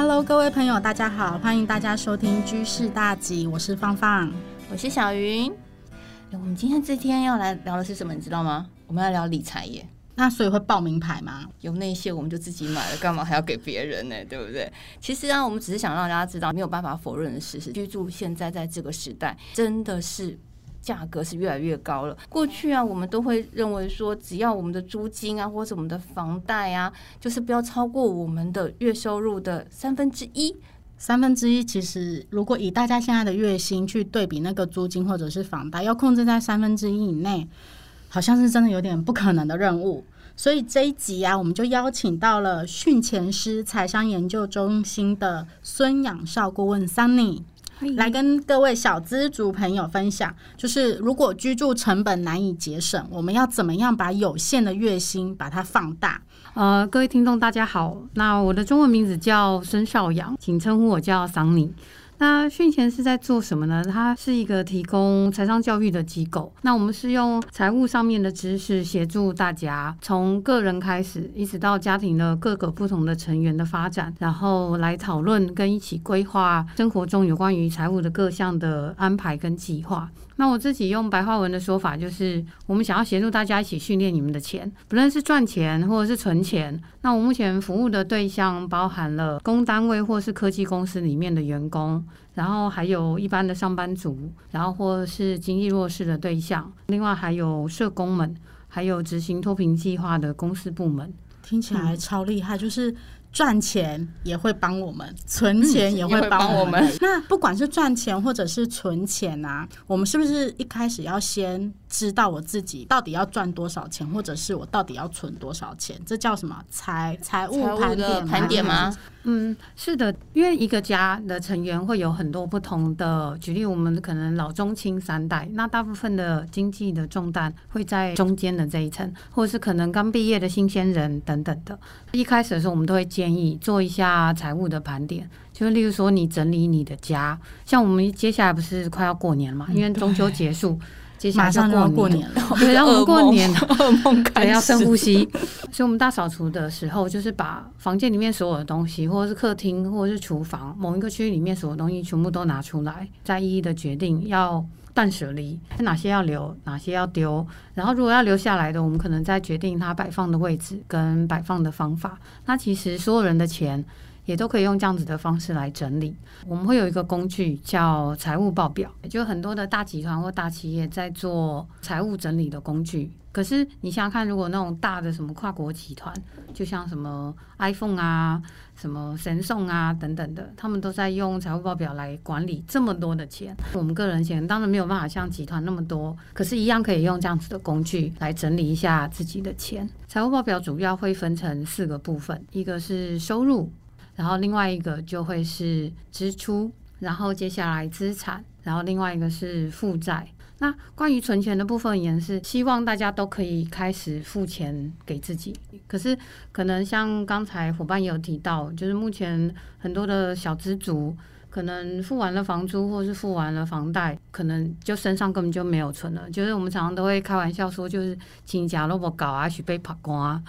Hello，各位朋友，大家好，欢迎大家收听居士大吉，我是芳芳，我是小云。我们今天这天要来聊的是什么？你知道吗？我们要聊理财耶。那所以会报名牌吗？有那些我们就自己买了，干嘛还要给别人呢？对不对？其实啊，我们只是想让大家知道，没有办法否认的事实，居住现在在这个时代真的是价格是越来越高了。过去啊，我们都会认为说，只要我们的租金啊，或者我们的房贷啊，就是不要超过我们的月收入的三分之一。三分之一，其实如果以大家现在的月薪去对比那个租金或者是房贷，要控制在三分之一以内。好像是真的有点不可能的任务，所以这一集啊，我们就邀请到了训前师财商研究中心的孙养少顾问 Sunny 来跟各位小资族朋友分享，就是如果居住成本难以节省，我们要怎么样把有限的月薪把它放大？呃，各位听众大家好，那我的中文名字叫孙少阳，请称呼我叫 Sunny。那训前是在做什么呢？它是一个提供财商教育的机构。那我们是用财务上面的知识协助大家，从个人开始，一直到家庭的各个不同的成员的发展，然后来讨论跟一起规划生活中有关于财务的各项的安排跟计划。那我自己用白话文的说法，就是我们想要协助大家一起训练你们的钱，不论是赚钱或者是存钱。那我目前服务的对象包含了公单位或是科技公司里面的员工，然后还有一般的上班族，然后或是经济弱势的对象，另外还有社工们，还有执行脱贫计划的公司部门。听起来超厉害，就是。赚钱也会帮我们，存钱也会帮我们。那不管是赚钱或者是存钱啊，我们是不是一开始要先知道我自己到底要赚多少钱，或者是我到底要存多少钱？这叫什么财财务盘点盘点吗？嗯，是的，因为一个家的成员会有很多不同的。举例，我们可能老中青三代，那大部分的经济的重担会在中间的这一层，或者是可能刚毕业的新鲜人等等的。一开始的时候，我们都会建议做一下财务的盘点，就例如说你整理你的家，像我们接下来不是快要过年了嘛，因为中秋结 束。接下来就要过年了，对，然后我们过年，噩 梦开始，要深呼吸。所以，我们大扫除的时候，就是把房间里面所有的东西，或者是客厅，或者是厨房某一个区域里面所有东西，全部都拿出来，再一一的决定要断舍离，哪些要留，哪些要丢。然后，如果要留下来的，我们可能再决定它摆放的位置跟摆放的方法。那其实所有人的钱。也都可以用这样子的方式来整理。我们会有一个工具叫财务报表，就很多的大集团或大企业在做财务整理的工具。可是你想想看，如果那种大的什么跨国集团，就像什么 iPhone 啊、什么神送啊等等的，他们都在用财务报表来管理这么多的钱。我们个人钱当然没有办法像集团那么多，可是，一样可以用这样子的工具来整理一下自己的钱。财务报表主要会分成四个部分，一个是收入。然后另外一个就会是支出，然后接下来资产，然后另外一个是负债。那关于存钱的部分也是希望大家都可以开始付钱给自己。可是可能像刚才伙伴也有提到，就是目前很多的小资族可能付完了房租或是付完了房贷，可能就身上根本就没有存了。就是我们常常都会开玩笑说，就是请假萝卜搞啊，许被拍光啊。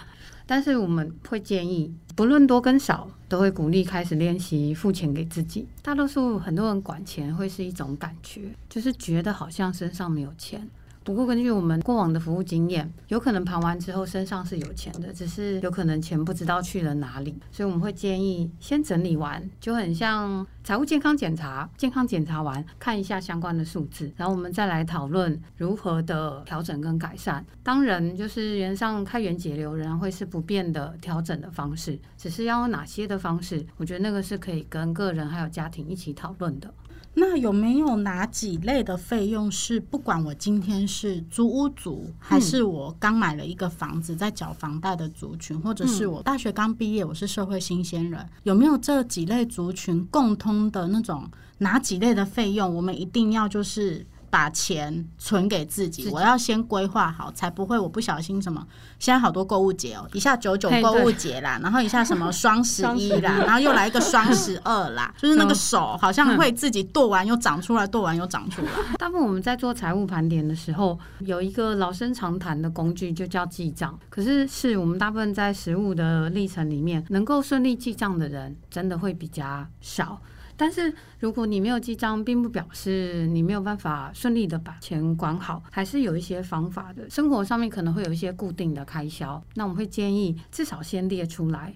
但是我们会建议，不论多跟少，都会鼓励开始练习付钱给自己。大多数很多人管钱会是一种感觉，就是觉得好像身上没有钱。不过，根据我们过往的服务经验，有可能盘完之后身上是有钱的，只是有可能钱不知道去了哪里。所以我们会建议先整理完，就很像财务健康检查，健康检查完看一下相关的数字，然后我们再来讨论如何的调整跟改善。当然，就是原上开源节流仍然会是不变的调整的方式，只是要有哪些的方式，我觉得那个是可以跟个人还有家庭一起讨论的。那有没有哪几类的费用是不管我今天是租屋族，还是我刚买了一个房子在缴房贷的族群，或者是我大学刚毕业，我是社会新鲜人，有没有这几类族群共通的那种哪几类的费用，我们一定要就是把钱存给自己，我要先规划好，才不会我不小心什么。现在好多购物节哦，一下九九购物节啦，然后一下什么双十一啦，然后又来一个双十二啦，就是那个手好像会自己剁完又长出来，剁完又长出来。大部分我们在做财务盘点的时候，有一个老生常谈的工具，就叫记账。可是是我们大部分在实务的历程里面，能够顺利记账的人，真的会比较少。但是如果你没有记账，并不表示你没有办法顺利的把钱管好，还是有一些方法的。生活上面可能会有一些固定的开销，那我们会建议至少先列出来。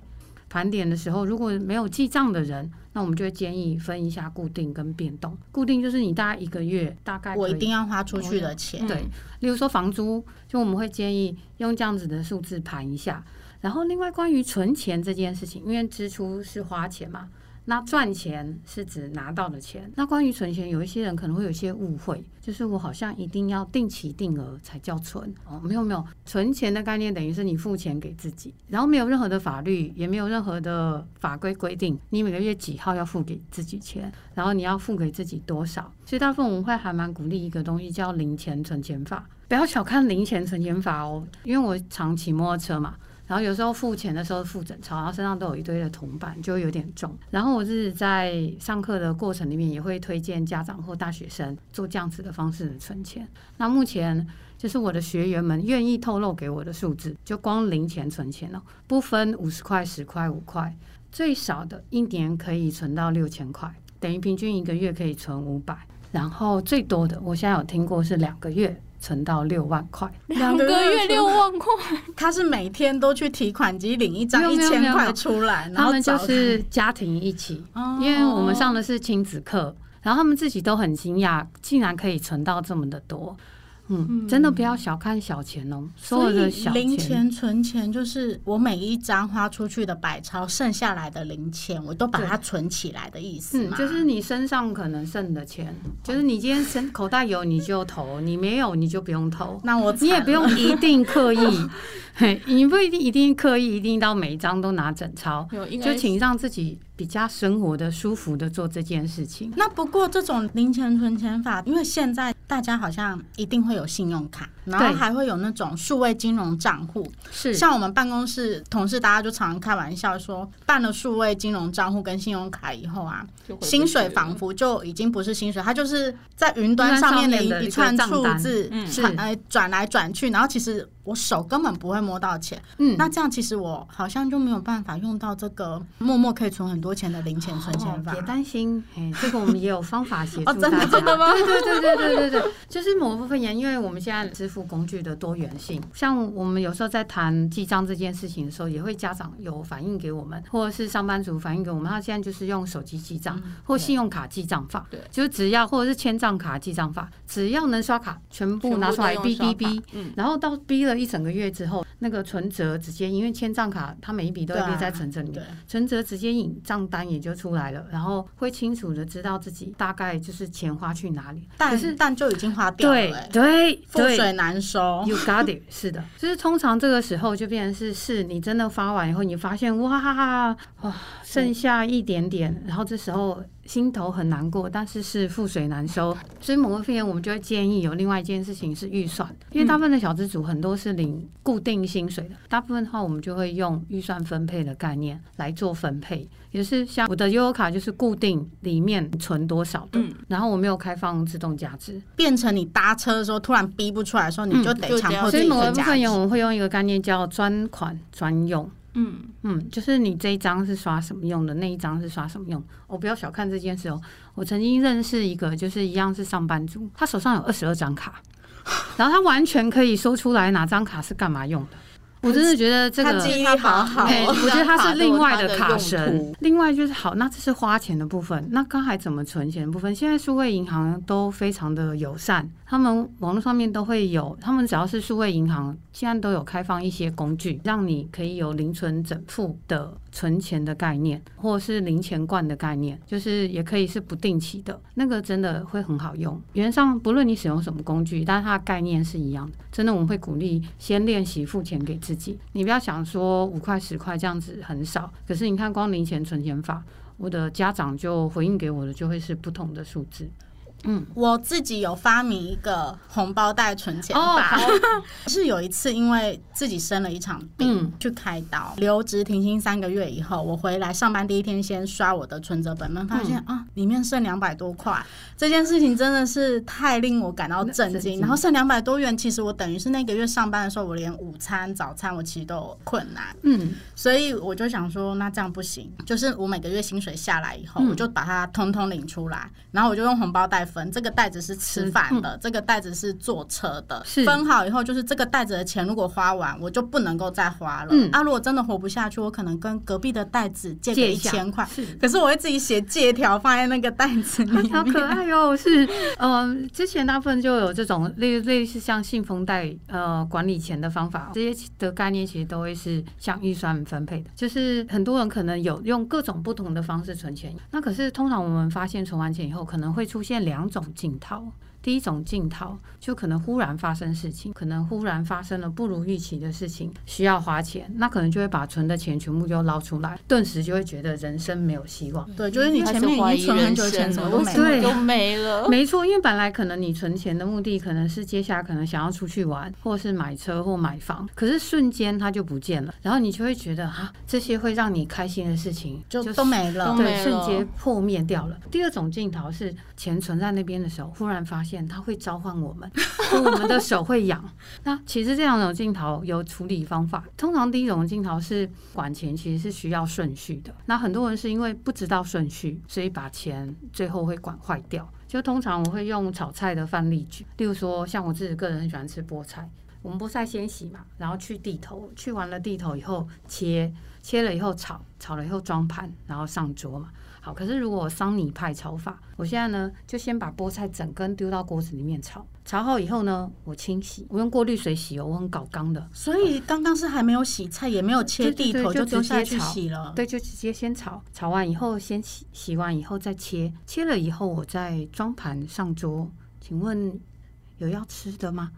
盘点的时候，如果没有记账的人，那我们就会建议分一下固定跟变动。固定就是你大概一个月大概我一定要花出去的钱，对。例如说房租，就我们会建议用这样子的数字盘一下。然后另外关于存钱这件事情，因为支出是花钱嘛。那赚钱是指拿到的钱。那关于存钱，有一些人可能会有一些误会，就是我好像一定要定期定额才叫存哦。没有没有，存钱的概念等于是你付钱给自己，然后没有任何的法律，也没有任何的法规规定你每个月几号要付给自己钱，然后你要付给自己多少。所以大部分我们会还蛮鼓励一个东西叫零钱存钱法，不要小看零钱存钱法哦，因为我常骑摩托车嘛。然后有时候付钱的时候付整钞，然后身上都有一堆的铜板，就有点重。然后我是在上课的过程里面，也会推荐家长或大学生做这样子的方式存钱。那目前就是我的学员们愿意透露给我的数字，就光零钱存钱哦，不分五十块、十块、五块，最少的一年可以存到六千块，等于平均一个月可以存五百。然后最多的，我现在有听过是两个月。存到六万块，两个月六万 块，他是每天都去提款机领一张一千块出来，然后他们就是家庭一起，因为我们上的是亲子课，然后他们自己都很惊讶，竟然可以存到这么的多。嗯，真的不要小看小钱哦。所有的小钱，零钱存钱就是我每一张花出去的百钞，剩下来的零钱，我都把它存起来的意思。嗯，就是你身上可能剩的钱，就是你今天身口袋有你就投，你没有你就不用投。那我你也不用一定刻意，嘿，你不一定一定刻意一定到每一张都拿整钞，就请让自己。比较生活的、舒服的做这件事情。那不过这种零钱存钱法，因为现在大家好像一定会有信用卡，然后还会有那种数位金融账户。是，像我们办公室同事，大家就常常开玩笑说，办了数位金融账户跟信用卡以后啊，薪水仿佛就已经不是薪水，它就是在云端上面的一一串数字，转来转来转去，然后其实我手根本不会摸到钱。嗯，那这样其实我好像就没有办法用到这个默默可以存很多钱的零钱存钱法。别担心，哎，这个我们也有方法协助大家。真的真的吗？对对对对对对对，就是某部分原因，因为我们现在支付工具的多元性，像我们有时候在谈记账这件事情的时候，也会家长有反映给我们，或者是上班族反映给我们，他现在就是用手机记账或信用卡记账法，对，就只要或者是千账卡记账法，只要能刷卡，全部拿出来哔哔哔，然后到哔了一整个月之后，那个存折直接，因为千账卡它每一笔都会列在存折里面，存折直接引账单也就出来了，然后会清楚的知道自己大概就是钱花去哪里，但是但就已经花掉了，欸对，对，覆水难收。You got it，是的，就是通常这个时候就变成是是你真的发完以后，你发现哇哇剩下一点点，然后这时候。心头很难过，但是是覆水难收，所以某个肺炎我们就会建议有另外一件事情是预算，因为大部分的小资主很多是领固定薪水的，大部分的话我们就会用预算分配的概念来做分配，也是像我的悠游卡就是固定里面存多少的，然后我没有开放自动加值，变成你搭车的时候突然逼不出来的时候，你就得强迫自己。所以某个部分我们会用一个概念叫专款专用。嗯嗯，就是你这一张是刷什么用的，那一张是刷什么用？我不要小看这件事哦。我曾经认识一个，就是一样是上班族，他手上有二十二张卡，然后他完全可以说出来哪张卡是干嘛用的。我真的觉得这个他记忆力好好，我觉得他是另外的卡神。另外就是好，那这是花钱的部分，那刚才怎么存钱的部分？现在数位银行都非常的友善。他们网络上面都会有，他们只要是数位银行，现在都有开放一些工具，让你可以有零存整付的存钱的概念，或是零钱罐的概念，就是也可以是不定期的，那个真的会很好用。原上不论你使用什么工具，但是它的概念是一样的。真的，我们会鼓励先练习付钱给自己。你不要想说五块十块这样子很少，可是你看光零钱存钱法，我的家长就回应给我的就会是不同的数字。嗯，我自己有发明一个红包袋存钱法，哦、是有一次因为自己生了一场病，嗯、去开刀，留职停薪三个月以后，我回来上班第一天先刷我的存折本本，发现、嗯、啊，里面剩两百多块，这件事情真的是太令我感到震惊。然后剩两百多元，其实我等于是那个月上班的时候，我连午餐、早餐我其实都有困难，嗯，所以我就想说，那这样不行，就是我每个月薪水下来以后，嗯、我就把它通通领出来，然后我就用红包袋。分这个袋子是吃饭的，嗯、这个袋子是坐车的。分好以后，就是这个袋子的钱如果花完，我就不能够再花了。嗯、啊，如果真的活不下去，我可能跟隔壁的袋子借个一千块。是，可是我会自己写借条放在那个袋子里 面。好可爱哟！是，嗯、呃，之前大部分就有这种类类似像信封袋呃管理钱的方法，这些的概念其实都会是像预算分配的。就是很多人可能有用各种不同的方式存钱，那可是通常我们发现存完钱以后，可能会出现两。两种镜头。第一种镜头就可能忽然发生事情，可能忽然发生了不如预期的事情，需要花钱，那可能就会把存的钱全部就捞出来，顿时就会觉得人生没有希望。对，就是你前面已经存很久钱，怎么都没了，对，都没了。没错，因为本来可能你存钱的目的可能是接下来可能想要出去玩，或是买车或买房，可是瞬间它就不见了，然后你就会觉得啊，这些会让你开心的事情就都没了，对，瞬间破灭掉了。第二种镜头是钱存在那边的时候，忽然发现它会召唤。我们，我们的手会痒。那其实这两种镜头有处理方法。通常第一种镜头是管钱，其实是需要顺序的。那很多人是因为不知道顺序，所以把钱最后会管坏掉。就通常我会用炒菜的范例举，例如说像我自己个人很喜欢吃菠菜，我们菠菜先洗嘛，然后去蒂头，去完了蒂头以后切，切了以后炒，炒了以后装盘，然后上桌嘛。好，可是如果桑尼派炒法，我现在呢就先把菠菜整根丢到锅子里面炒，炒好以后呢，我清洗，我用过滤水洗哦，我很搞刚的。所以刚刚是还没有洗菜，也没有切地头，就丢下去洗了。对，就直接先炒，炒完以后先洗，洗完以后再切，切了以后我再装盘上桌。请问有要吃的吗？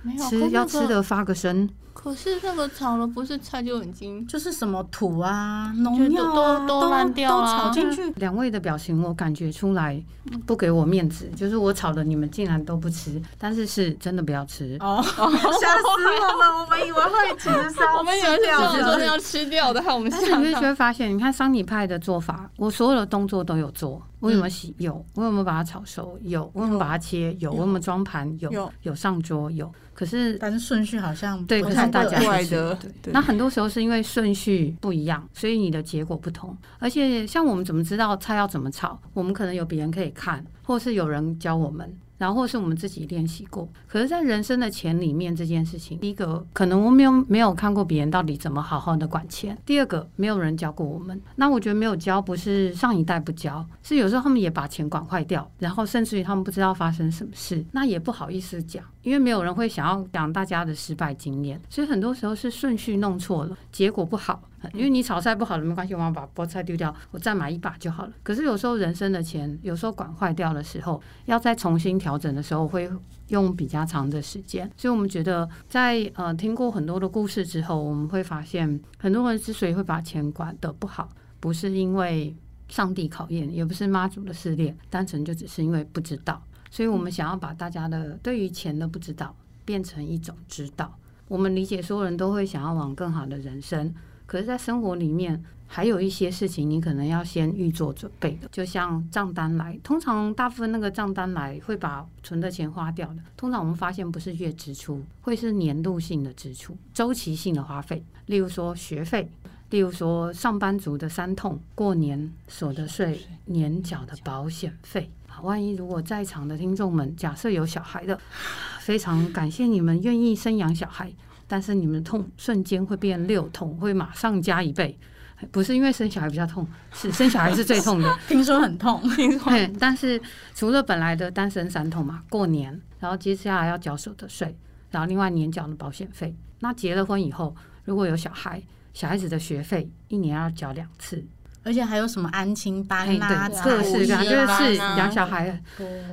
没有，吃要吃的发个声。可是那个炒了不是菜就已经就是什么土啊、农药啊都都烂掉啊，炒进去。两位的表情我感觉出来不给我面子，就是我炒的你们竟然都不吃，但是是真的不要吃哦，吓死我们！我们以为会吃，我们以为是昨天要吃掉的，害我们。但是你会发现，你看桑尼派的做法，我所有的动作都有做。我有没有洗？有。我有没有把它炒熟？有。我有没有把它切？有。我有没有装盘？有。有上桌？有。可是，但是顺序好像对，可是大家不是的。对，那很多时候是因为顺序不一样，所以你的结果不同。而且，像我们怎么知道菜要怎么炒？我们可能有别人可以看，或是有人教我们。然后或是我们自己练习过，可是，在人生的钱里面这件事情，第一个可能我没有没有看过别人到底怎么好好的管钱，第二个没有人教过我们。那我觉得没有教不是上一代不教，是有时候他们也把钱管坏掉，然后甚至于他们不知道发生什么事，那也不好意思讲，因为没有人会想要讲大家的失败经验，所以很多时候是顺序弄错了，结果不好。因为你炒菜不好了没关系，我要把菠菜丢掉，我再买一把就好了。可是有时候人生的钱，有时候管坏掉的时候，要再重新调整的时候，会用比较长的时间。所以我们觉得在，在呃听过很多的故事之后，我们会发现，很多人之所以会把钱管得不好，不是因为上帝考验，也不是妈祖的试炼，单纯就只是因为不知道。所以我们想要把大家的对于钱的不知道，变成一种知道。我们理解所有人都会想要往更好的人生。可是，在生活里面，还有一些事情你可能要先预做准备的，就像账单来，通常大部分那个账单来会把存的钱花掉的。通常我们发现不是月支出，会是年度性的支出、周期性的花费，例如说学费，例如说上班族的三痛：过年所得税、年缴的保险费。好，万一如果在场的听众们假设有小孩的，非常感谢你们愿意生养小孩。但是你们的痛瞬间会变六痛，会马上加一倍，不是因为生小孩比较痛，是生小孩是最痛的。听说很痛，听说。但是除了本来的单身三痛嘛，过年，然后接下来要缴所得税，然后另外年缴的保险费。那结了婚以后，如果有小孩，小孩子的学费一年要缴两次。而且还有什么安亲班啊？测试感就是养小孩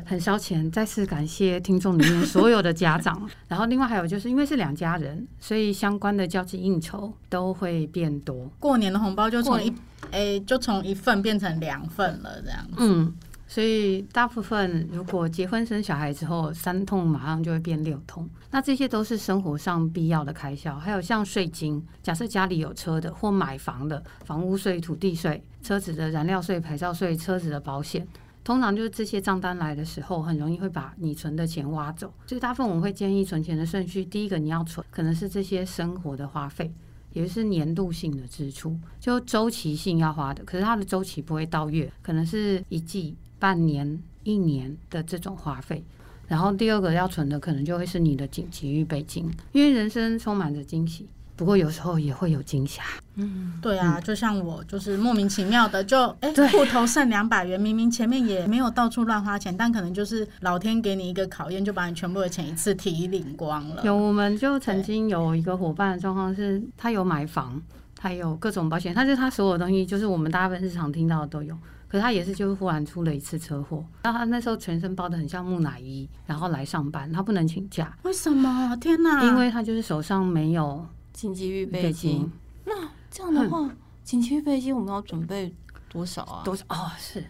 很烧钱。再次感谢听众里面所有的家长。然后另外还有就是因为是两家人，所以相关的交际应酬都会变多。过年的红包就从一诶、欸，就从一份变成两份了，这样子。嗯，所以大部分如果结婚生小孩之后，三痛马上就会变六痛。那这些都是生活上必要的开销，还有像税金，假设家里有车的或买房的，房屋税、土地税、车子的燃料税、牌照税、车子的保险。通常就是这些账单来的时候，很容易会把你存的钱挖走。所以大部分我们会建议存钱的顺序，第一个你要存，可能是这些生活的花费，也就是年度性的支出，就周期性要花的。可是它的周期不会到月，可能是一季、半年、一年的这种花费。然后第二个要存的，可能就会是你的紧急预备金，因为人生充满着惊喜。不过有时候也会有惊吓，嗯，对啊，就像我就是莫名其妙的就哎，户头剩两百元，明明前面也没有到处乱花钱，但可能就是老天给你一个考验，就把你全部的钱一次提领光了。有，我们就曾经有一个伙伴的状况是，他有买房，他有各种保险，但是他所有东西就是我们大部分日常听到的都有，可是他也是就是忽然出了一次车祸，然后他那时候全身包的很像木乃伊，然后来上班，他不能请假，为什么？天哪！因为他就是手上没有。紧急预备金，那这样的话，紧急预备金我们要准备多少啊？多少？哦，是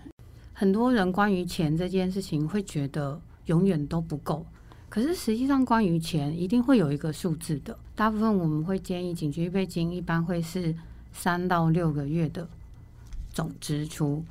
很多人关于钱这件事情会觉得永远都不够，可是实际上关于钱一定会有一个数字的。大部分我们会建议紧急预备金一般会是三到六个月的总支出。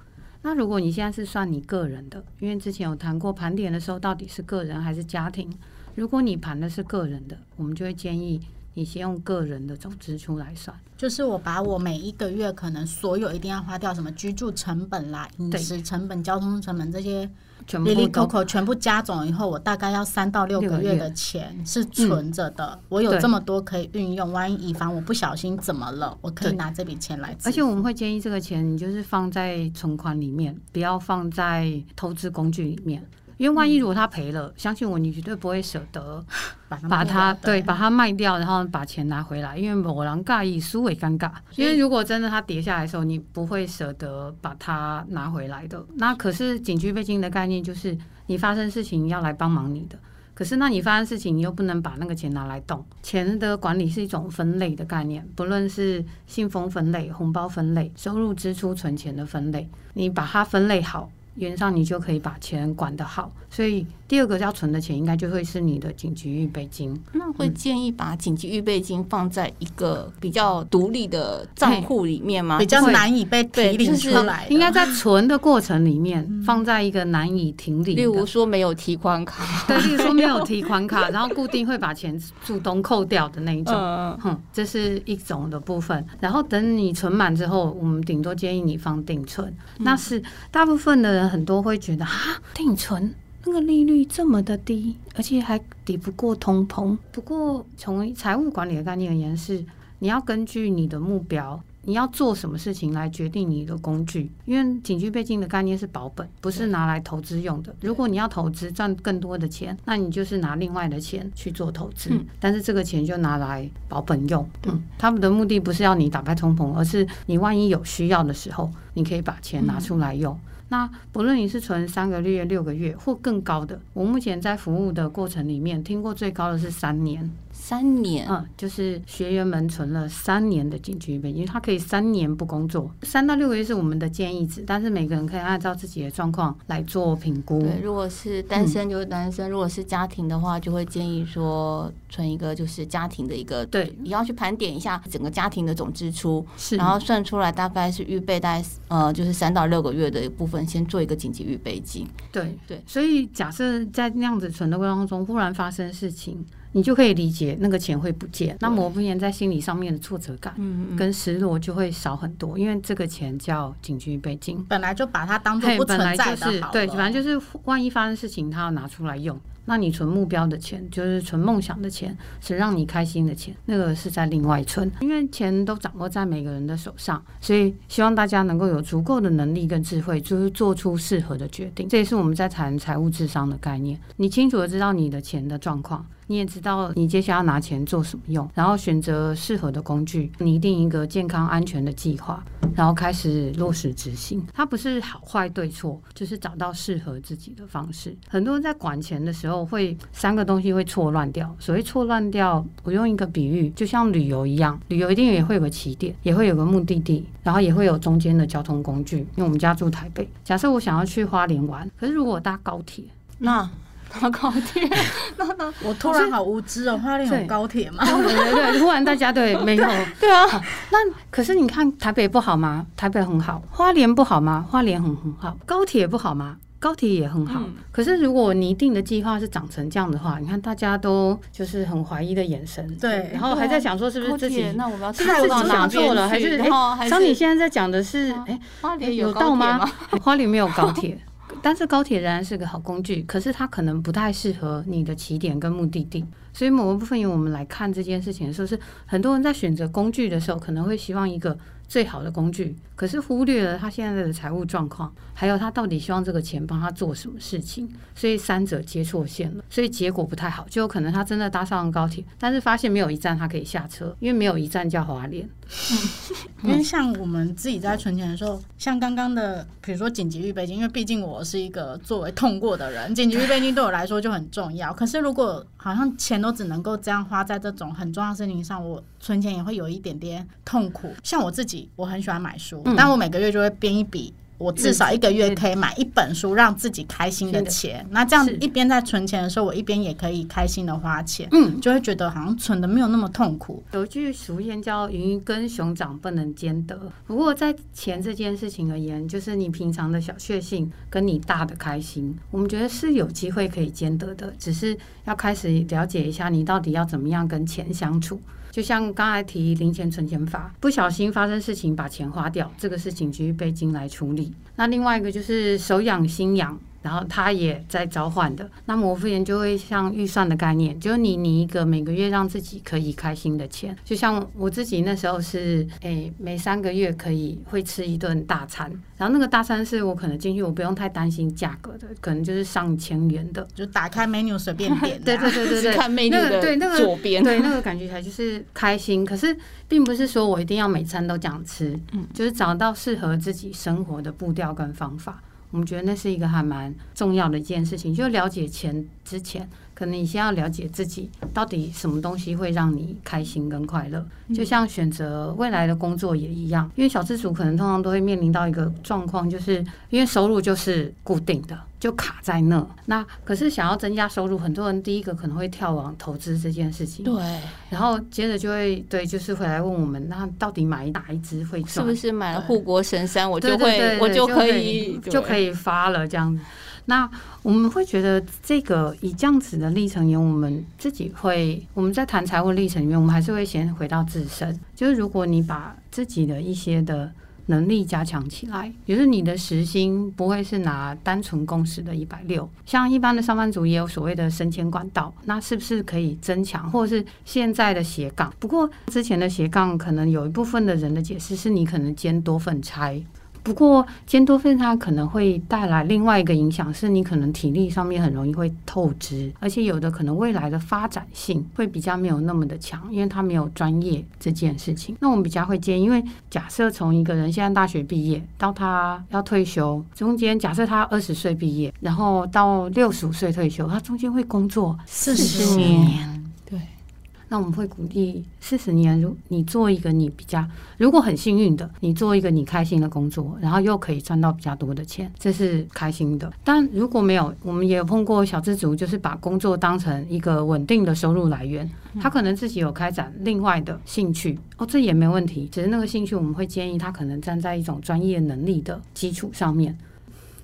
那如果你现在是算你个人的，因为之前有谈过盘点的时候到底是个人还是家庭，如果你盘的是个人的，我们就会建议。你先用个人的总支出来算，就是我把我每一个月可能所有一定要花掉什么居住成本啦、饮食成本、交通成本这些，全部 Coco 全部加总以后，我大概要三到六个月的钱是存着的。我有这么多可以运用，万一以防我不小心怎么了，我可以拿这笔钱来。而且我们会建议这个钱你就是放在存款里面，不要放在投资工具里面。因为万一如果他赔了，嗯、相信我，你绝对不会舍得 把它对把它卖掉，然后把钱拿回来。因为某人尬意，输为尴尬。因为如果真的它跌下来的时候，你不会舍得把它拿回来的。那可是紧急备金的概念就是，你发生事情要来帮忙你的。可是那你发生事情，你又不能把那个钱拿来动。钱的管理是一种分类的概念，不论是信封分类、红包分类、收入支出存钱的分类，你把它分类好。原上，你就可以把钱管得好，所以第二个要存的钱，应该就会是你的紧急预备金。那会建议把紧急预备金放在一个比较独立的账户里面吗？比较难以被提领出来。应该在存的过程里面，放在一个难以停领。例如说没有提款卡，对，例如说没有提款卡，然后固定会把钱主动扣掉的那一种。嗯哼，这是一种的部分。然后等你存满之后，我们顶多建议你放定存。那是大部分的人。很多会觉得啊，定存那个利率这么的低，而且还抵不过通膨。不过从财务管理的概念而言，是你要根据你的目标，你要做什么事情来决定你的工具。因为紧急备金的概念是保本，不是拿来投资用的。如果你要投资赚更多的钱，那你就是拿另外的钱去做投资。嗯，但是这个钱就拿来保本用。嗯，他们的目的不是要你打败通膨，而是你万一有需要的时候，你可以把钱拿出来用。那不论你是存三个月、六个月或更高的，我目前在服务的过程里面，听过最高的是三年。三年，嗯，就是学员们存了三年的紧急备，因为他可以三年不工作，三到六个月是我们的建议值，但是每个人可以按照自己的状况来做评估。对，如果是单身就是单身，嗯、如果是家庭的话，就会建议说存一个就是家庭的一个，对，你要去盘点一下整个家庭的总支出，是，然后算出来大概是预备大概呃就是三到六个月的一部分，先做一个紧急预备金。对对，所以假设在那样子存的过程当中，忽然发生事情。你就可以理解那个钱会不见，那么不然在心理上面的挫折感跟失落就会少很多，因为这个钱叫紧急备金，本来就把它当做不存在的好了。就是，对，反正就是万一发生事情，他要拿出来用。那你存目标的钱，就是存梦想的钱，是让你开心的钱，那个是在另外存。因为钱都掌握在每个人的手上，所以希望大家能够有足够的能力跟智慧，就是做出适合的决定。这也是我们在谈财务智商的概念。你清楚的知道你的钱的状况，你也知道你接下来要拿钱做什么用，然后选择适合的工具，拟定一个健康安全的计划，然后开始落实执行。它不是好坏对错，就是找到适合自己的方式。很多人在管钱的时候会三个东西会错乱掉。所谓错乱掉，我用一个比喻，就像旅游一样，旅游一定也会有个起点，也会有个目的地，然后也会有中间的交通工具。因为我们家住台北，假设我想要去花莲玩，可是如果我搭高铁，那搭高铁，那那我突然好无知哦，花莲有高铁吗？对对对，突然大家对没有对啊。那可是你看台北不好吗？台北很好。花莲不好吗？花莲很很好。高铁不好吗？高铁也很好。嗯、可是如果你定的计划是长成这样的话，你看大家都就是很怀疑的眼神，对，然后还在想说是不是自己那我们要是自己想错了，还是哎？张你现在在讲的是哎，花莲有到吗？花莲没有高铁。但是高铁仍然是个好工具，可是它可能不太适合你的起点跟目的地。所以某个部分，由我们来看这件事情的时候，是很多人在选择工具的时候，可能会希望一个最好的工具，可是忽略了他现在的财务状况，还有他到底希望这个钱帮他做什么事情，所以三者接错线了，所以结果不太好，就有可能他真的搭上了高铁，但是发现没有一站他可以下车，因为没有一站叫花莲。因为像我们自己在存钱的时候，像刚刚的，比如说紧急预备金，因为毕竟我是一个作为痛过的人，紧急预备金对我来说就很重要。可是如果好像钱都只能够这样花在这种很重要的事情上，我存钱也会有一点点痛苦。像我自己，我很喜欢买书，但我每个月就会编一笔。我至少一个月可以买一本书，让自己开心的钱。那这样一边在存钱的时候，我一边也可以开心的花钱，嗯，就会觉得好像存的没有那么痛苦。有句俗谚叫“鱼跟熊掌不能兼得”。不过在钱这件事情而言，就是你平常的小确幸跟你大的开心，我们觉得是有机会可以兼得的，只是要开始了解一下你到底要怎么样跟钱相处。就像刚才提零钱存钱法，不小心发生事情把钱花掉，这个事情就被金来处理。那另外一个就是手痒心痒。然后他也在召唤的，那么我付钱就会像预算的概念，就是你你一个每个月让自己可以开心的钱，就像我自己那时候是，诶，每三个月可以会吃一顿大餐，然后那个大餐是我可能进去我不用太担心价格的，可能就是上千元的，就打开 menu 随便点，对对对对对，看 menu 的对那个左边，对那个感觉起来就是开心，可是并不是说我一定要每餐都这样吃，嗯，就是找到适合自己生活的步调跟方法。我们觉得那是一个还蛮重要的一件事情，就了解钱之前，可能你先要了解自己到底什么东西会让你开心跟快乐。就像选择未来的工作也一样，因为小资族可能通常都会面临到一个状况，就是因为收入就是固定的。就卡在那，那可是想要增加收入，很多人第一个可能会跳往投资这件事情。对，然后接着就会对，就是回来问我们，那到底买哪一只会赚？是不是买了护国神山，我就会，我就可以就可以发了这样子？那我们会觉得这个以这样子的历程，因为我们自己会我们在谈财务历程里面，我们还是会先回到自身，就是如果你把自己的一些的。能力加强起来，也就是你的时薪不会是拿单纯工时的一百六，像一般的上班族也有所谓的升迁管道，那是不是可以增强，或者是现在的斜杠？不过之前的斜杠可能有一部分的人的解释是你可能兼多份差。不过兼多份它可能会带来另外一个影响，是你可能体力上面很容易会透支，而且有的可能未来的发展性会比较没有那么的强，因为他没有专业这件事情。那我们比较会建议，因为假设从一个人现在大学毕业到他要退休，中间假设他二十岁毕业，然后到六十五岁退休，他中间会工作四十年。那我们会鼓励四十年，如你做一个你比较，如果很幸运的，你做一个你开心的工作，然后又可以赚到比较多的钱，这是开心的。但如果没有，我们也有碰过小资族，就是把工作当成一个稳定的收入来源，他可能自己有开展另外的兴趣，哦，这也没问题。只是那个兴趣，我们会建议他可能站在一种专业能力的基础上面。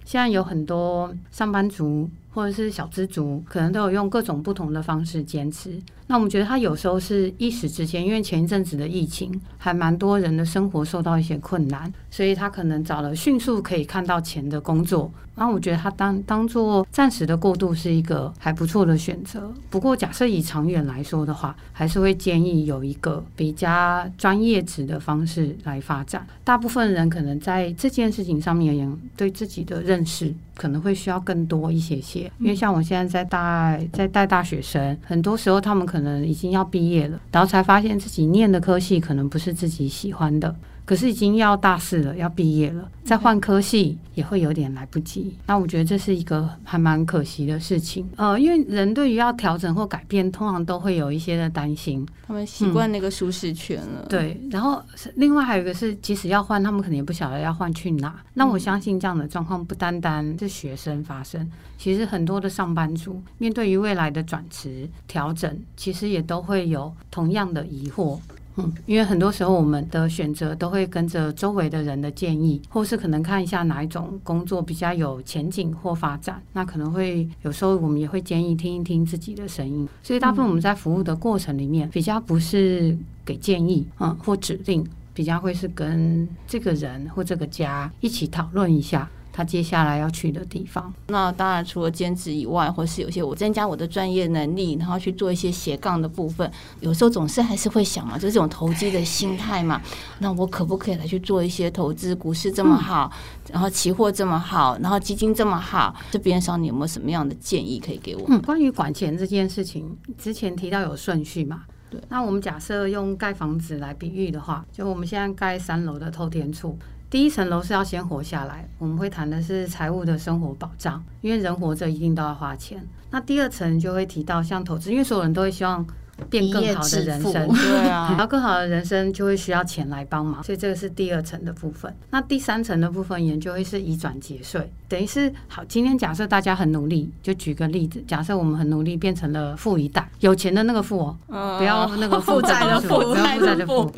现在有很多上班族。或者是小资族，可能都有用各种不同的方式坚持。那我们觉得他有时候是一时之间，因为前一阵子的疫情，还蛮多人的生活受到一些困难，所以他可能找了迅速可以看到钱的工作。然后我觉得他当当做暂时的过渡是一个还不错的选择。不过假设以长远来说的话，还是会建议有一个比较专业职的方式来发展。大部分人可能在这件事情上面，对自己的认识。可能会需要更多一些些。因为像我现在在带在带大学生，很多时候他们可能已经要毕业了，然后才发现自己念的科系可能不是自己喜欢的。可是已经要大四了，要毕业了，再换科系也会有点来不及。那我觉得这是一个还蛮可惜的事情。呃，因为人对于要调整或改变，通常都会有一些的担心。他们习惯那个舒适圈了。嗯。对，然后另外还有一个是，即使要换，他们可能也不晓得要换去哪。那我相信这样的状况不单单是学生发生，其实很多的上班族面对于未来的转职调整，其实也都会有同样的疑惑。嗯，因为很多时候我们的选择都会跟着周围的人的建议，或是可能看一下哪一种工作比较有前景或发展，那可能会有时候我们也会建议听一听自己的声音。所以大部分我们在服务的过程里面，比较不是给建议，嗯，或指令，比较会是跟这个人或这个家一起讨论一下。他接下来要去的地方，那当然除了兼职以外，或是有些我增加我的专业能力，然后去做一些斜杠的部分。有时候总是还是会想嘛，就是这种投机的心态嘛。那我可不可以来去做一些投资？股市这么好，然后期货这么好，然后基金这么好，这边上你有没有什么样的建议可以给我？嗯，关于管钱这件事情，之前提到有顺序嘛？对。那我们假设用盖房子来比喻的话，就我们现在盖三楼的透天厝。第一层楼是要先活下来，我们会谈的是财务的生活保障，因为人活着一定都要花钱。那第二层就会提到像投资，因为所有人都会希望。变更好的人生，对啊，然后更好的人生就会需要钱来帮忙，所以这个是第二层的部分。那第三层的部分研究会是移转节税，等于是好。今天假设大家很努力，就举个例子，假设我们很努力变成了富一代，有钱的那个富哦，不要那个 负债的富，不要负债的富。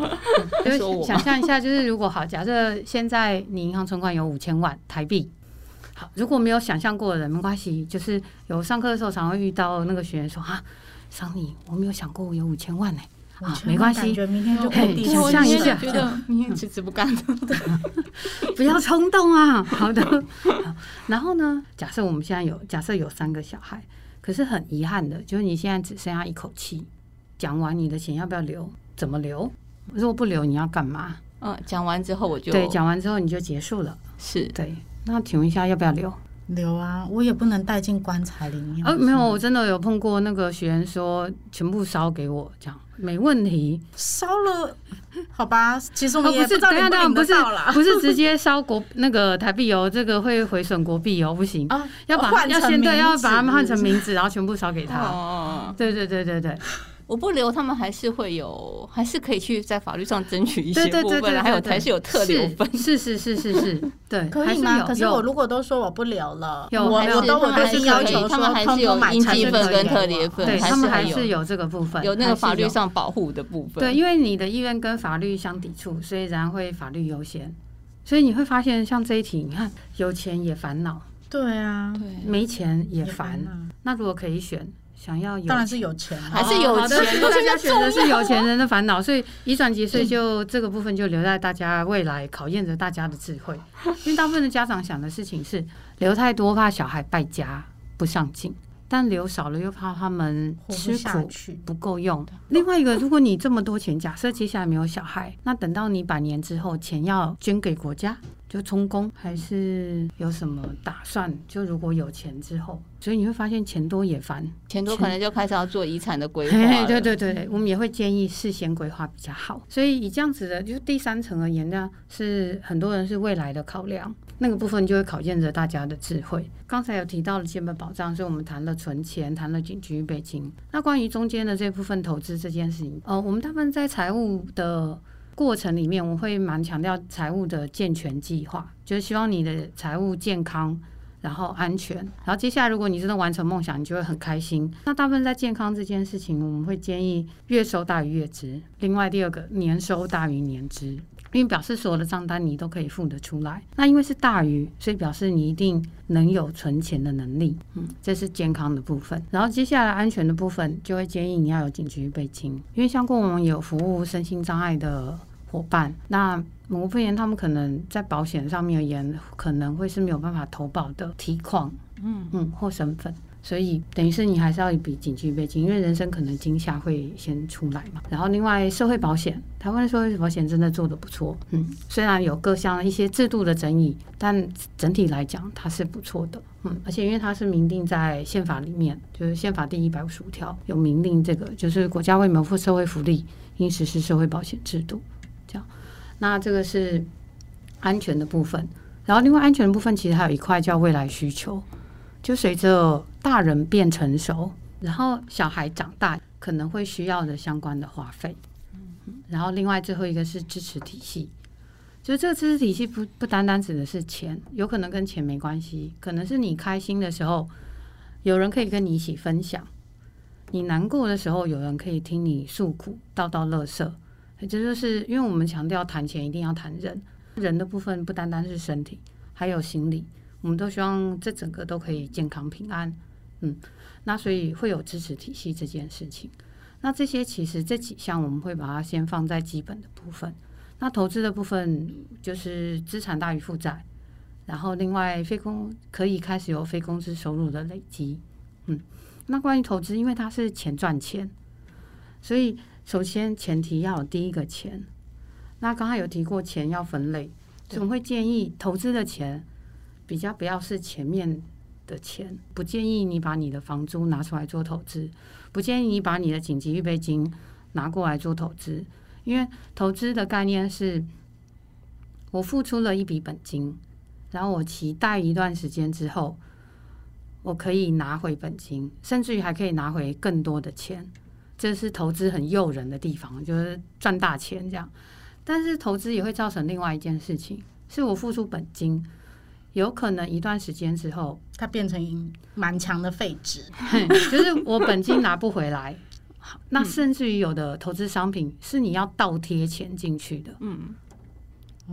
就是想象一下，就是如果好，假设现在你银行存款有五千万台币，好，如果没有想象过的人没关系，就是有上课的时候常会遇到那个学员说哈。桑尼，我没有想过我有五千万呢、欸。啊，没关系，明天就可以想象一下，觉得明天辞职不干了，不要冲动啊。好的好，然后呢，假设我们现在有，假设有三个小孩，可是很遗憾的，就是你现在只剩下一口气。讲完你的钱要不要留？怎么留？如果不留，你要干嘛？嗯，讲完之后我就对，讲完之后你就结束了。是对，那请问一下要不要留？留啊，我也不能带进棺材里面。呃、啊，没有，我真的有碰过那个学员说全部烧给我，这样没问题。烧了，好吧，其实我们也不是，等下等下不是不是直接烧国那个台币哦，这个会毁损国币哦，不行啊，要把要先对，要把他们换成名字，然后全部烧给他。哦，对对对对对。我不留，他们还是会有，还是可以去在法律上争取一些部分，还有还是有特留分，是是是是是，对，可以吗？可是我如果都说我不留了，有我我都我都是要求他们还是有应继分跟特留分，对，他们还是有这个部分，有那个法律上保护的部分。对，因为你的意愿跟法律相抵触，所以然会法律优先。所以你会发现，像这一题，你看有钱也烦恼，对啊，对，没钱也烦。那如果可以选？想要有，当然是有钱，还是有钱。大家选的是有钱人的烦恼，所以遗传节税就这个部分就留在大家未来考验着大家的智慧。因为大部分的家长想的事情是留太多怕小孩败家不上进，但留少了又怕他们吃苦不够用。另外一个，如果你这么多钱，假设接下来没有小孩，那等到你百年之后，钱要捐给国家。就充公还是有什么打算？就如果有钱之后，所以你会发现钱多也烦，钱多可能就开始要做遗产的规划。对对对，我们也会建议事先规划比较好。所以以这样子的，就是第三层而言呢，是很多人是未来的考量，那个部分就会考验着大家的智慧。刚才有提到了基本保障，所以我们谈了存钱，谈了紧急预备金。那关于中间的这部分投资这件事情，呃，我们大部分在财务的。过程里面，我会蛮强调财务的健全计划，就是希望你的财务健康，然后安全。然后接下来，如果你真的完成梦想，你就会很开心。那大部分在健康这件事情，我们会建议月收大于月支。另外，第二个年收大于年支，因为表示所有的账单你都可以付得出来。那因为是大于，所以表示你一定能有存钱的能力。嗯，这是健康的部分。然后接下来安全的部分，就会建议你要有紧急预备金，因为像过往有服务身心障碍的。伙伴，那某部分人他们可能在保险上面而言，可能会是没有办法投保的提况，嗯嗯，或身份。所以等于是你还是要一笔紧急预备金，因为人生可能惊吓会先出来嘛。然后另外社会保险，台湾的社会保险真的做得不错，嗯，虽然有各项一些制度的争议，但整体来讲它是不错的，嗯，而且因为它是明定在宪法里面，就是宪法第一百五十五条有明定这个，就是国家为谋福社会福利，应实施社会保险制度，这样。那这个是安全的部分，然后另外安全的部分其实还有一块叫未来需求。就随着大人变成熟，然后小孩长大可能会需要的相关的花费，然后另外最后一个是支持体系，就这个支持体系不不单单指的是钱，有可能跟钱没关系，可能是你开心的时候有人可以跟你一起分享，你难过的时候有人可以听你诉苦，道道乐色，这就是因为我们强调谈钱一定要谈人，人的部分不单单是身体，还有心理。我们都希望这整个都可以健康平安，嗯，那所以会有支持体系这件事情。那这些其实这几项我们会把它先放在基本的部分。那投资的部分就是资产大于负债，然后另外非工可以开始有非工资收入的累积，嗯。那关于投资，因为它是钱赚钱，所以首先前提要有第一个钱。那刚才有提过钱要分类，所以我们会建议投资的钱。比较不要是前面的钱，不建议你把你的房租拿出来做投资，不建议你把你的紧急预备金拿过来做投资，因为投资的概念是，我付出了一笔本金，然后我期待一段时间之后，我可以拿回本金，甚至于还可以拿回更多的钱，这是投资很诱人的地方，就是赚大钱这样。但是投资也会造成另外一件事情，是我付出本金。有可能一段时间之后，它变成蛮强的废纸，就是我本金拿不回来。那甚至于有的投资商品是你要倒贴钱进去的，嗯，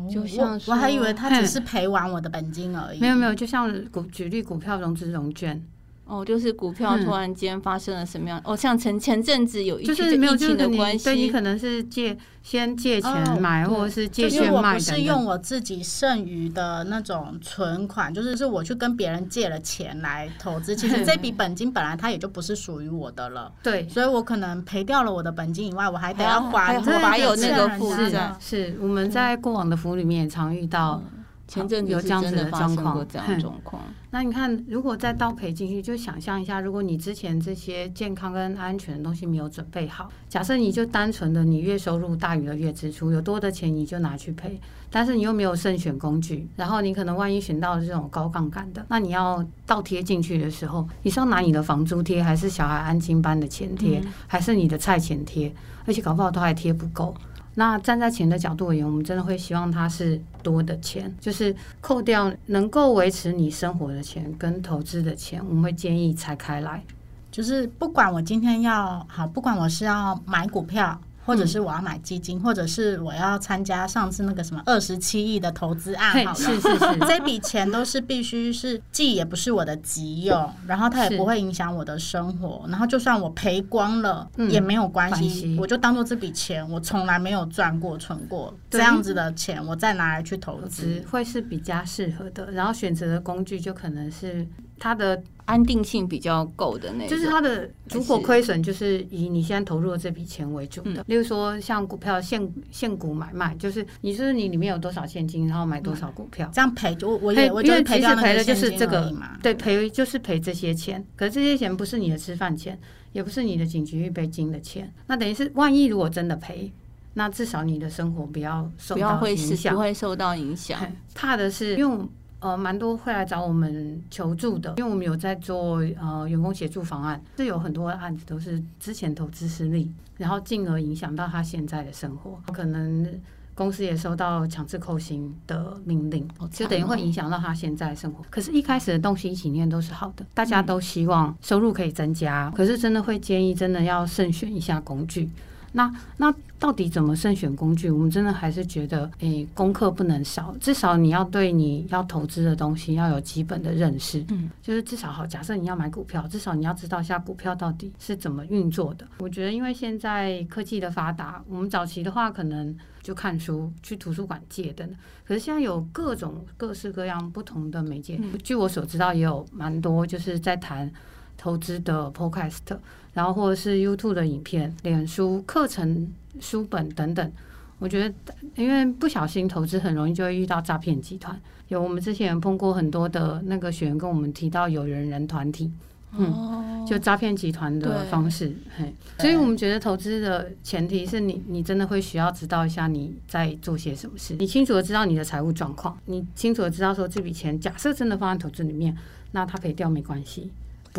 就像我还以为他只是赔完我的本金而已。没有没有，就像股举例股票融资融券。哦，就是股票突然间发生了什么样？嗯、哦，像前前阵子有一就是没有疫情的关系，对你可能是借先借钱买，哦、或者是借钱卖。我不是用我自己剩余的那种存款，就是是我去跟别人借了钱来投资。其实这笔 本金本来它也就不是属于我的了。对，所以我可能赔掉了我的本金以外，我还得要还，我，还有那个负债。是我们在过往的服务里面也常遇到。嗯前阵子有这样子的状况，这样状况。那你看，如果再倒赔进去，就想象一下，如果你之前这些健康跟安全的东西没有准备好，假设你就单纯的你月收入大于了月支出，有多的钱你就拿去赔，但是你又没有慎选工具，然后你可能万一选到了这种高杠杆的，那你要倒贴进去的时候，你是要拿你的房租贴，还是小孩安亲班的钱贴，还是你的菜钱贴？而且搞不好都还贴不够。那站在钱的角度而言，我们真的会希望它是多的钱，就是扣掉能够维持你生活的钱跟投资的钱，我们会建议拆开来。就是不管我今天要好，不管我是要买股票。或者是我要买基金，或者是我要参加上次那个什么二十七亿的投资案，好了，是是是，这笔钱都是必须是既也不是我的急用，然后它也不会影响我的生活，然后就算我赔光了也没有关系，我就当做这笔钱我从来没有赚过存过这样子的钱，我再拿来去投资会是比较适合的，然后选择的工具就可能是它的。安定性比较够的那，就是它的如果亏损，就是以你现在投入的这笔钱为主的。例如说，像股票现现股买卖，就是你说你里面有多少现金，然后买多少股票，这样赔就我也我因为赔赔的就是这个嘛，对，赔就是赔这些钱。可是这些钱不是你的吃饭钱，也不是你的紧急预备金的钱。那等于是万一如果真的赔，那至少你的生活不要受到影响，不会受到影响。怕的是用。呃，蛮多会来找我们求助的，因为我们有在做呃员工协助方案，是有很多案子都是之前投资失利，然后进而影响到他现在的生活，可能公司也收到强制扣薪的命令，就等于会影响到他现在的生活。可是，一开始的动机理念都是好的，大家都希望收入可以增加，可是真的会建议真的要慎选一下工具。那那到底怎么慎选工具？我们真的还是觉得，诶、欸，功课不能少，至少你要对你要投资的东西要有基本的认识。嗯，就是至少好，假设你要买股票，至少你要知道一下股票到底是怎么运作的。我觉得，因为现在科技的发达，我们早期的话可能就看书、去图书馆借等，可是现在有各种各式各样不同的媒介。据我所知道，也有蛮多就是在谈。投资的 Podcast，然后或者是 YouTube 的影片、脸书课程、书本等等。我觉得，因为不小心投资，很容易就会遇到诈骗集团。有我们之前碰过很多的那个学员跟我们提到有人人团体。嗯，就诈骗集团的方式，嘿，所以我们觉得投资的前提是你，你真的会需要知道一下你在做些什么事，你清楚的知道你的财务状况，你清楚的知道说这笔钱假设真的放在投资里面，那它赔掉没关系，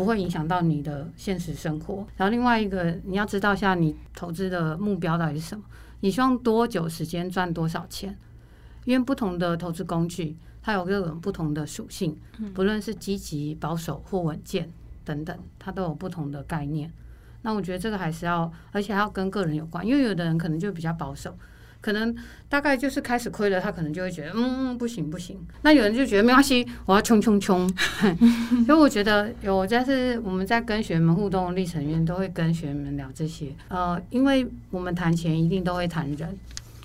不会影响到你的现实生活。然后另外一个，你要知道一下你投资的目标到底是什么，你希望多久时间赚多少钱？因为不同的投资工具，它有各种不同的属性，不论是积极、保守或稳健。等等，它都有不同的概念。那我觉得这个还是要，而且还要跟个人有关，因为有的人可能就比较保守，可能大概就是开始亏了，他可能就会觉得，嗯，不行不行。那有人就觉得没关系，我要冲冲冲。所以我觉得有，但是我们在跟学员们互动的历程里面，都会跟学员们聊这些。呃，因为我们谈钱一定都会谈人。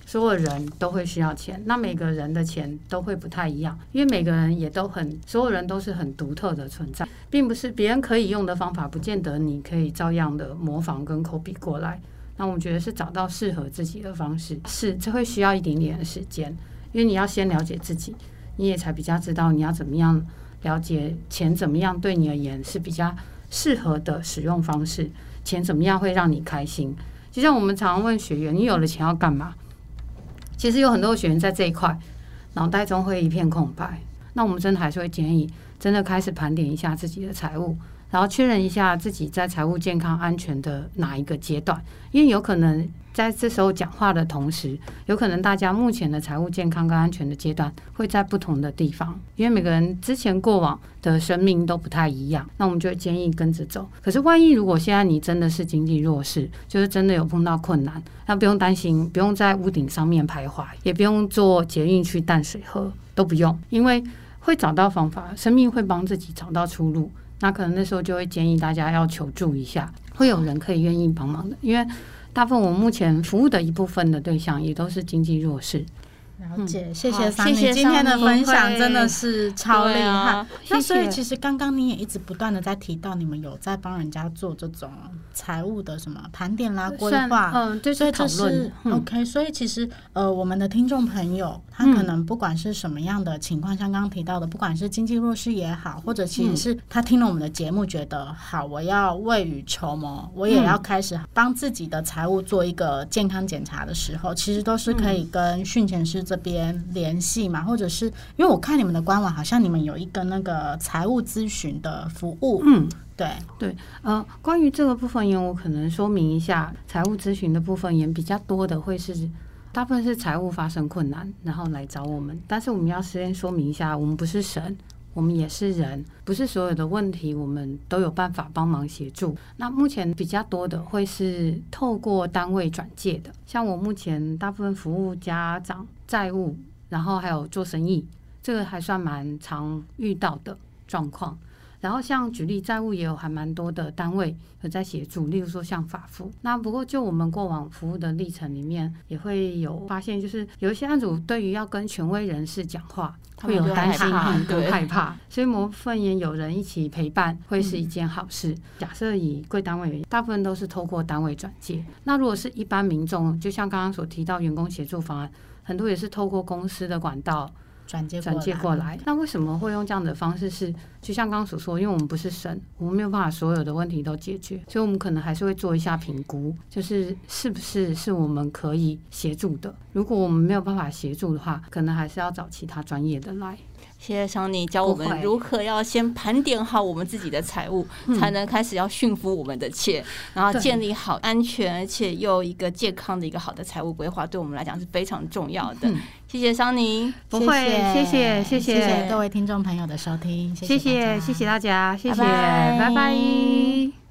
所有人都会需要钱，那每个人的钱都会不太一样，因为每个人也都很，所有人都是很独特的存在，并不是别人可以用的方法，不见得你可以照样的模仿跟 copy 过来。那我们觉得是找到适合自己的方式，是这会需要一点点的时间，因为你要先了解自己，你也才比较知道你要怎么样了解钱怎么样对你而言是比较适合的使用方式，钱怎么样会让你开心。就像我们常常问学员，你有了钱要干嘛？其实有很多学员在这一块脑袋中会一片空白，那我们真的还是会建议，真的开始盘点一下自己的财务，然后确认一下自己在财务健康安全的哪一个阶段，因为有可能。在这时候讲话的同时，有可能大家目前的财务健康跟安全的阶段会在不同的地方，因为每个人之前过往的生命都不太一样，那我们就建议跟着走。可是万一如果现在你真的是经济弱势，就是真的有碰到困难，那不用担心，不用在屋顶上面徘徊，也不用坐捷运去淡水喝，都不用，因为会找到方法，生命会帮自己找到出路。那可能那时候就会建议大家要求助一下，会有人可以愿意帮忙的，因为。大部分我目前服务的一部分的对象也都是经济弱势。了解，谢谢桑尼，谢谢今天的分享真的是超厉害。啊、那所以其实刚刚你也一直不断的在提到，你们有在帮人家做这种财务的什么盘点啦、规划，嗯，对，所以这是 OK。所以其实呃，我们的听众朋友他可能不管是什么样的情况，像刚刚提到的，不管是经济弱势也好，或者其实是他听了我们的节目觉得好，我要未雨绸缪，我也要开始帮自己的财务做一个健康检查的时候，其实都是可以跟训前师这边联系嘛，或者是因为我看你们的官网，好像你们有一个那个财务咨询的服务。嗯，对对，呃，关于这个部分，因为我可能说明一下，财务咨询的部分也比较多的会是，大部分是财务发生困难，然后来找我们。但是我们要先说明一下，我们不是神。我们也是人，不是所有的问题我们都有办法帮忙协助。那目前比较多的会是透过单位转介的，像我目前大部分服务家长债务，然后还有做生意，这个还算蛮常遇到的状况。然后像举例债务也有还蛮多的单位有在协助，例如说像法服。那不过就我们过往服务的历程里面，也会有发现，就是有一些案主对于要跟权威人士讲话，会有担心跟害怕，所以某部分也有人一起陪伴，会是一件好事。嗯、假设以贵单位，大部分都是透过单位转介。那如果是一般民众，就像刚刚所提到员工协助方案，很多也是透过公司的管道。转接转接过来，那为什么会用这样的方式是？是就像刚刚所说，因为我们不是神，我们没有办法所有的问题都解决，所以我们可能还是会做一下评估，就是是不是是我们可以协助的。如果我们没有办法协助的话，可能还是要找其他专业的来。谢谢桑尼教我们如何要先盘点好我们自己的财务，才能开始要驯服我们的钱，然后建立好安全而且又一个健康的一个好的财务规划，对我们来讲是非常重要的。谢谢桑尼，不会，谢谢。谢谢谢谢。各位听众朋友的收听，谢谢谢谢，谢谢大家，谢谢，拜拜。